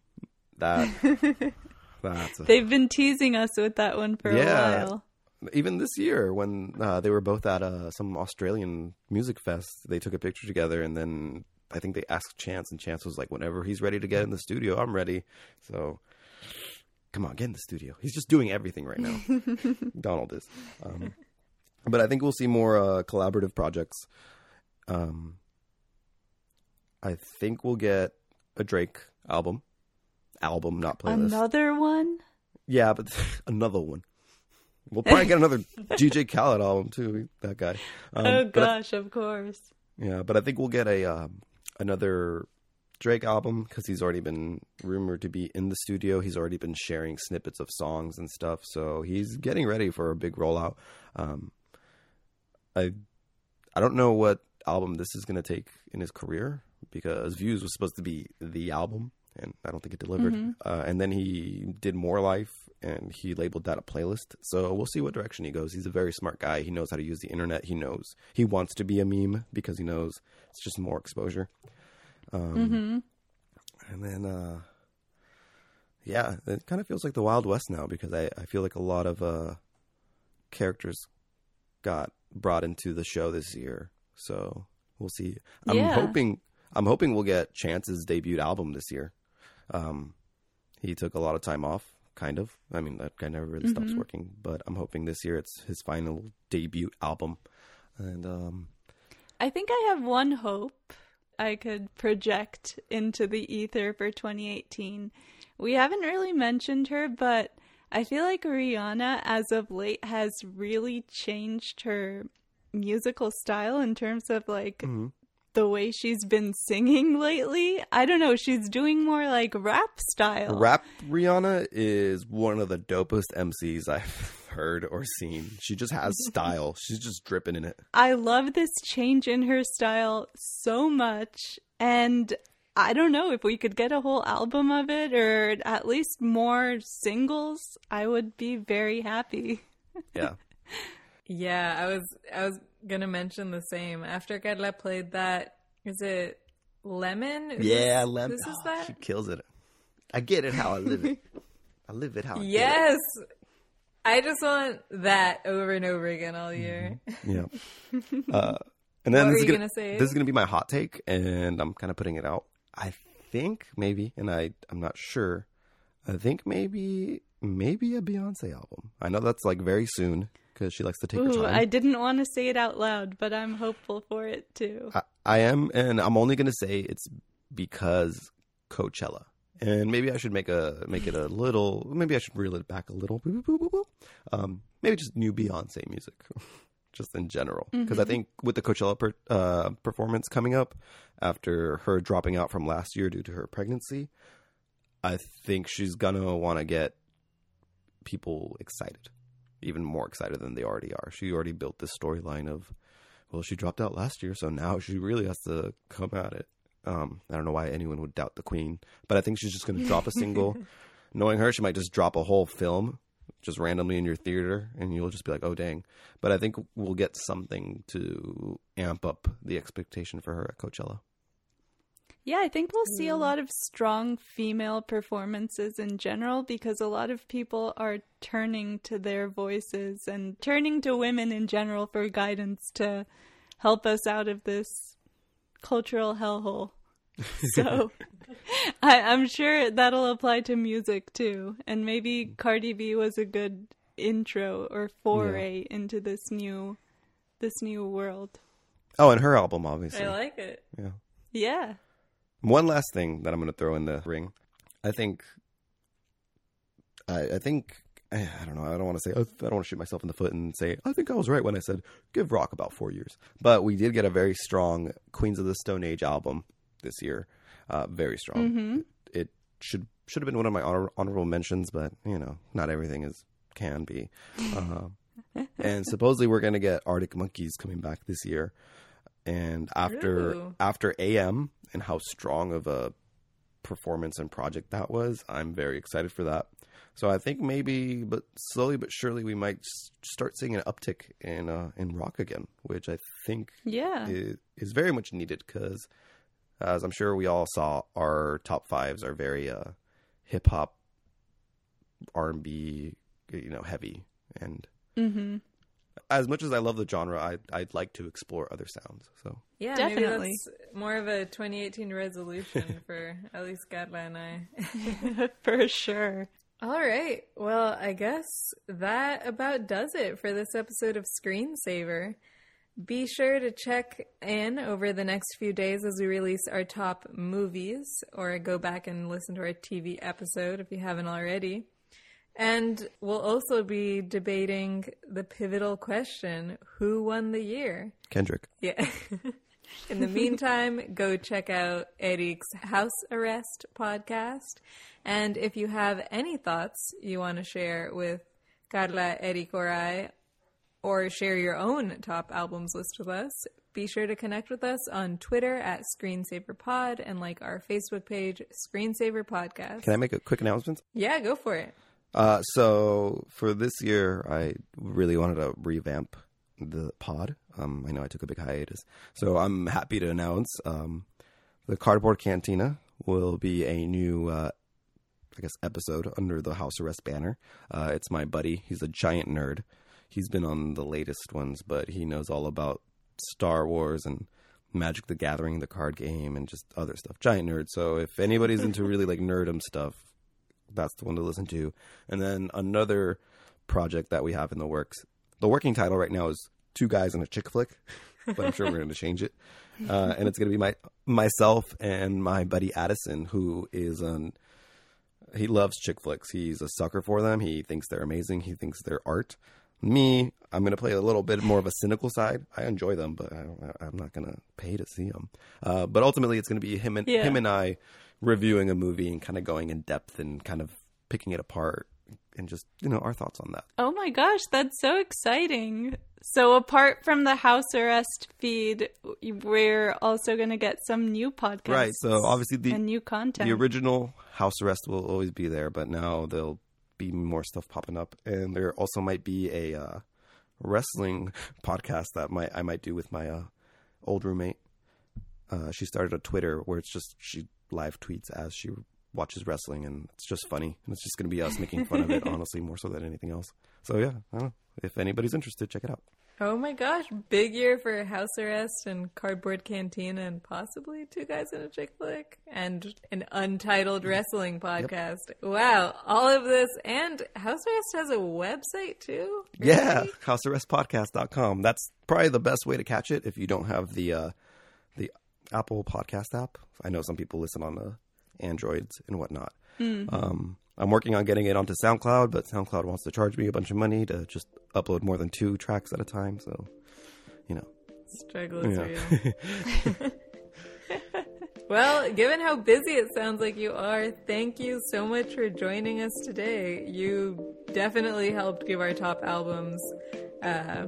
Speaker 3: that. <laughs> that's a,
Speaker 2: They've been teasing us with that one for
Speaker 3: Yeah.
Speaker 2: a while.
Speaker 3: even this year when uh, they were both at uh, some Australian music fest, they took a picture together, and then I think they asked Chance, and Chance was like, "Whenever he's ready to get in the studio, I'm ready." So, come on, get in the studio. He's just doing everything right now. <laughs> Donald is, um, but I think we'll see more uh, collaborative projects. Um, I think we'll get a Drake album, album, not playlist.
Speaker 2: Another one?
Speaker 3: Yeah, but <laughs> another one. We'll probably get another <laughs> DJ Khaled album too. That guy. Um,
Speaker 2: oh
Speaker 3: but I-
Speaker 2: gosh, of course.
Speaker 3: yeah, but I think we'll get a um, another Drake album because he's already been rumored to be in the studio. He's already been sharing snippets of songs and stuff, so he's getting ready for a big rollout. Um, I I don't know what album this is going to take in his career because Views was supposed to be the album, and I don't think it delivered. Uh, and then he did More Life, and he labeled that a playlist. So we'll see what direction he goes. He's a very smart guy. He knows how to use the internet. He knows he wants to be a meme because he knows it's just more exposure. Um, And then, uh, yeah, it kind of feels like the Wild West now because I, I feel like a lot of uh, characters got brought into the show this year. So we'll see. I'm
Speaker 2: Yeah.
Speaker 3: hoping I'm hoping we'll get Chance's debut album this year. Um, he took a lot of time off, kind of. I mean, that guy never really stops working, but I'm hoping this year it's his final debut album. And um,
Speaker 2: I think I have one hope I could project into the ether for 2018. We haven't really mentioned her, but I feel like Rihanna, as of late, has really changed her musical style in terms of like the way she's been singing lately. I don't know, she's doing more like rap style.
Speaker 3: Rap Rihanna is one of the dopest MCs I've <laughs> heard or seen. She just has <laughs> style. She's just dripping in it.
Speaker 2: I love this change in her style so much. And I don't know if we could get a whole album of it or at least more singles, I would be very happy.
Speaker 3: Yeah. <laughs>
Speaker 1: Yeah, I was I was gonna mention the same. After Carla played that, is it Lemon? Is
Speaker 3: Yeah,
Speaker 1: this-
Speaker 3: Lem.
Speaker 1: This is
Speaker 3: oh,
Speaker 1: that.
Speaker 3: She kills it. I get it how I live it. <laughs> I live it how I get
Speaker 1: Yes, I just want that over and over again all
Speaker 3: Mm-hmm.
Speaker 1: year.
Speaker 3: Yeah. <laughs> Uh, and then
Speaker 1: What
Speaker 3: this
Speaker 1: were
Speaker 3: is
Speaker 1: you
Speaker 3: gonna,
Speaker 1: gonna say?
Speaker 3: This is gonna be my hot take, and I'm kind of putting it out. I think maybe, and I I'm not sure. I think maybe maybe a Beyonce album. I know that's like very soon because she likes to take her
Speaker 2: Ooh,
Speaker 3: time.
Speaker 2: I didn't want to say it out loud, but I'm hopeful for it too.
Speaker 3: I, I am, and I'm only gonna say it's because Coachella, and maybe I should make a make it a little. Maybe I should reel it back a little. Um, maybe just new Beyonce music. <laughs> just in general. Because I think with the Coachella per, uh, performance coming up after her dropping out from last year due to her pregnancy, I think she's gonna want to get people excited, even more excited than they already are. She already built this storyline of, well, she dropped out last year, so now she really has to come at it. Um, I don't know why anyone would doubt the queen, but I think she's just gonna drop a single. <laughs> Knowing her, she might just drop a whole film just randomly in your theater and you'll just be like, oh, dang. But I think we'll get something to amp up the expectation for her at Coachella.
Speaker 2: Yeah, I think we'll see a mm. lot of strong female performances in general because a lot of people are turning to their voices and turning to women in general for guidance to help us out of this cultural hellhole. <laughs> So I, I'm sure that'll apply to music too. And maybe Cardi B was a good intro or foray into this new this new world.
Speaker 3: Oh, and her album, obviously.
Speaker 1: I like it.
Speaker 3: yeah.
Speaker 2: Yeah.
Speaker 3: One last thing that I'm going to throw in the ring. I think, I, I think, I I don't know. I don't want to say, I don't want to shoot myself in the foot and say, I think I was right when I said give rock about four years. But we did get a very strong Queens of the Stone Age album this year. Uh, very strong. It should should have been one of my honor, honorable mentions, but you know, not everything is can be. Uh, <laughs> and supposedly we're going to get Arctic Monkeys coming back this year. And after
Speaker 1: Ooh.
Speaker 3: after AM and how strong of a performance and project that was, I'm very excited for that. So I think maybe, but slowly but surely, we might start seeing an uptick in uh, in rock again, which I think
Speaker 2: Yeah.
Speaker 3: is, is very much needed because, as I'm sure we all saw, our top fives are very uh, hip hop, R and B, you know, heavy. And
Speaker 2: Mm-hmm.
Speaker 3: As much as I love the genre, I I'd like to explore other sounds. So
Speaker 1: Yeah,
Speaker 2: Definitely.
Speaker 1: maybe that's more of a 2018 resolution <laughs> for at least Carla and I. <laughs>
Speaker 2: For sure.
Speaker 1: All right. Well, I guess that about does it for this episode of Screensaver. Be sure to check in over the next few days as we release our top movies, or go back and listen to our TV episode if you haven't already. And we'll also be debating the pivotal question who won the year?
Speaker 3: Kendrick,
Speaker 1: Yeah. <laughs> In the meantime, go check out Erik's House Arrest podcast. And if you have any thoughts you want to share with Carla, Erik, or I, or share your own top albums list with us, be sure to connect with us on Twitter at ScreensaverPod and like our Facebook page, Screensaver Podcast.
Speaker 3: can I make a quick announcement?
Speaker 1: yeah, go for it.
Speaker 3: Uh, so for this year, I really wanted to revamp the pod. Um, I know I took a big hiatus, so I'm happy to announce um, the Cardboard Cantina will be a new, uh, I guess, episode under the House Arrest banner. Uh, it's my buddy. He's a giant nerd. He's been on the latest ones, but he knows all about Star Wars and Magic the Gathering, the card game, and just other stuff. Giant nerd. So if anybody's into really like nerdum stuff, that's the one to listen to. And then another project that we have in the works. The working title right now is Two Guys and a Chick Flick, but I'm sure we're going to change it. <laughs> Uh, and it's going to be my myself and my buddy Addison, who is an he loves chick flicks. He's a sucker for them. He thinks they're amazing. He thinks they're art. Me, I'm going to play a little bit more of a cynical side. I enjoy them, but I, I'm not going to pay to see them. Uh, but ultimately, it's going to be him and
Speaker 2: Yeah.
Speaker 3: him and I reviewing a movie and kind of going in depth and kind of picking it apart and just you know our thoughts on that.
Speaker 2: Oh my gosh, that's so exciting. So, apart from the house arrest feed, we're also going to get some new podcasts.
Speaker 3: Right. So obviously the
Speaker 2: and new content.
Speaker 3: the original house arrest will always be there, but now there'll be more stuff popping up, and there also might be a uh, wrestling <laughs> podcast that might I might do with my uh, old roommate. Uh, she started a Twitter where it's just she live tweets as she watches wrestling, and it's just funny, and it's just going to be us making fun of it, <laughs> honestly, more so than anything else. So yeah, I don't know. If anybody's interested, check it out.
Speaker 1: Oh my gosh, big year for House Arrest and Cardboard Cantina and possibly Two Guys in a Chick Flick and an untitled wrestling podcast. Wow, all of this and House Arrest has a website too?
Speaker 3: Yeah,
Speaker 1: Really?
Speaker 3: housearrestpodcast.com. That's probably the best way to catch it if you don't have the uh, the Apple Podcast app. I know some people listen on the Androids and whatnot. Um, I'm working on getting it onto SoundCloud, but SoundCloud wants to charge me a bunch of money to just upload more than two tracks at a time. So you know.
Speaker 1: Struggle is
Speaker 3: Yeah.
Speaker 1: real. <laughs> Well, given how busy it sounds like you are, thank you so much for joining us today. You definitely helped give our top albums uh,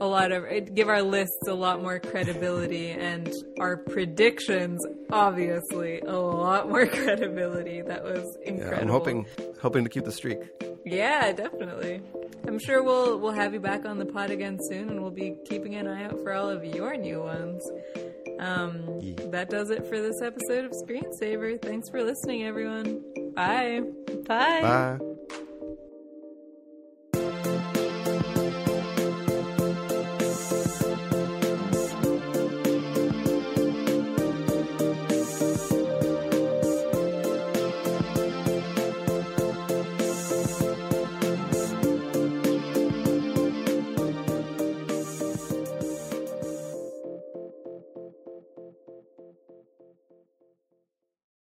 Speaker 1: a lot of it give our lists a lot more credibility and our predictions obviously a lot more <laughs> credibility. That was
Speaker 3: Yeah,
Speaker 1: incredible.
Speaker 3: I'm hoping hoping to keep the streak.
Speaker 1: Yeah, definitely. I'm sure we'll we'll have you back on the pod again soon, and we'll be keeping an eye out for all of your new ones. Um, That does it for this episode of Screensaver. Thanks for listening, everyone. Bye.
Speaker 2: Bye.
Speaker 3: Bye.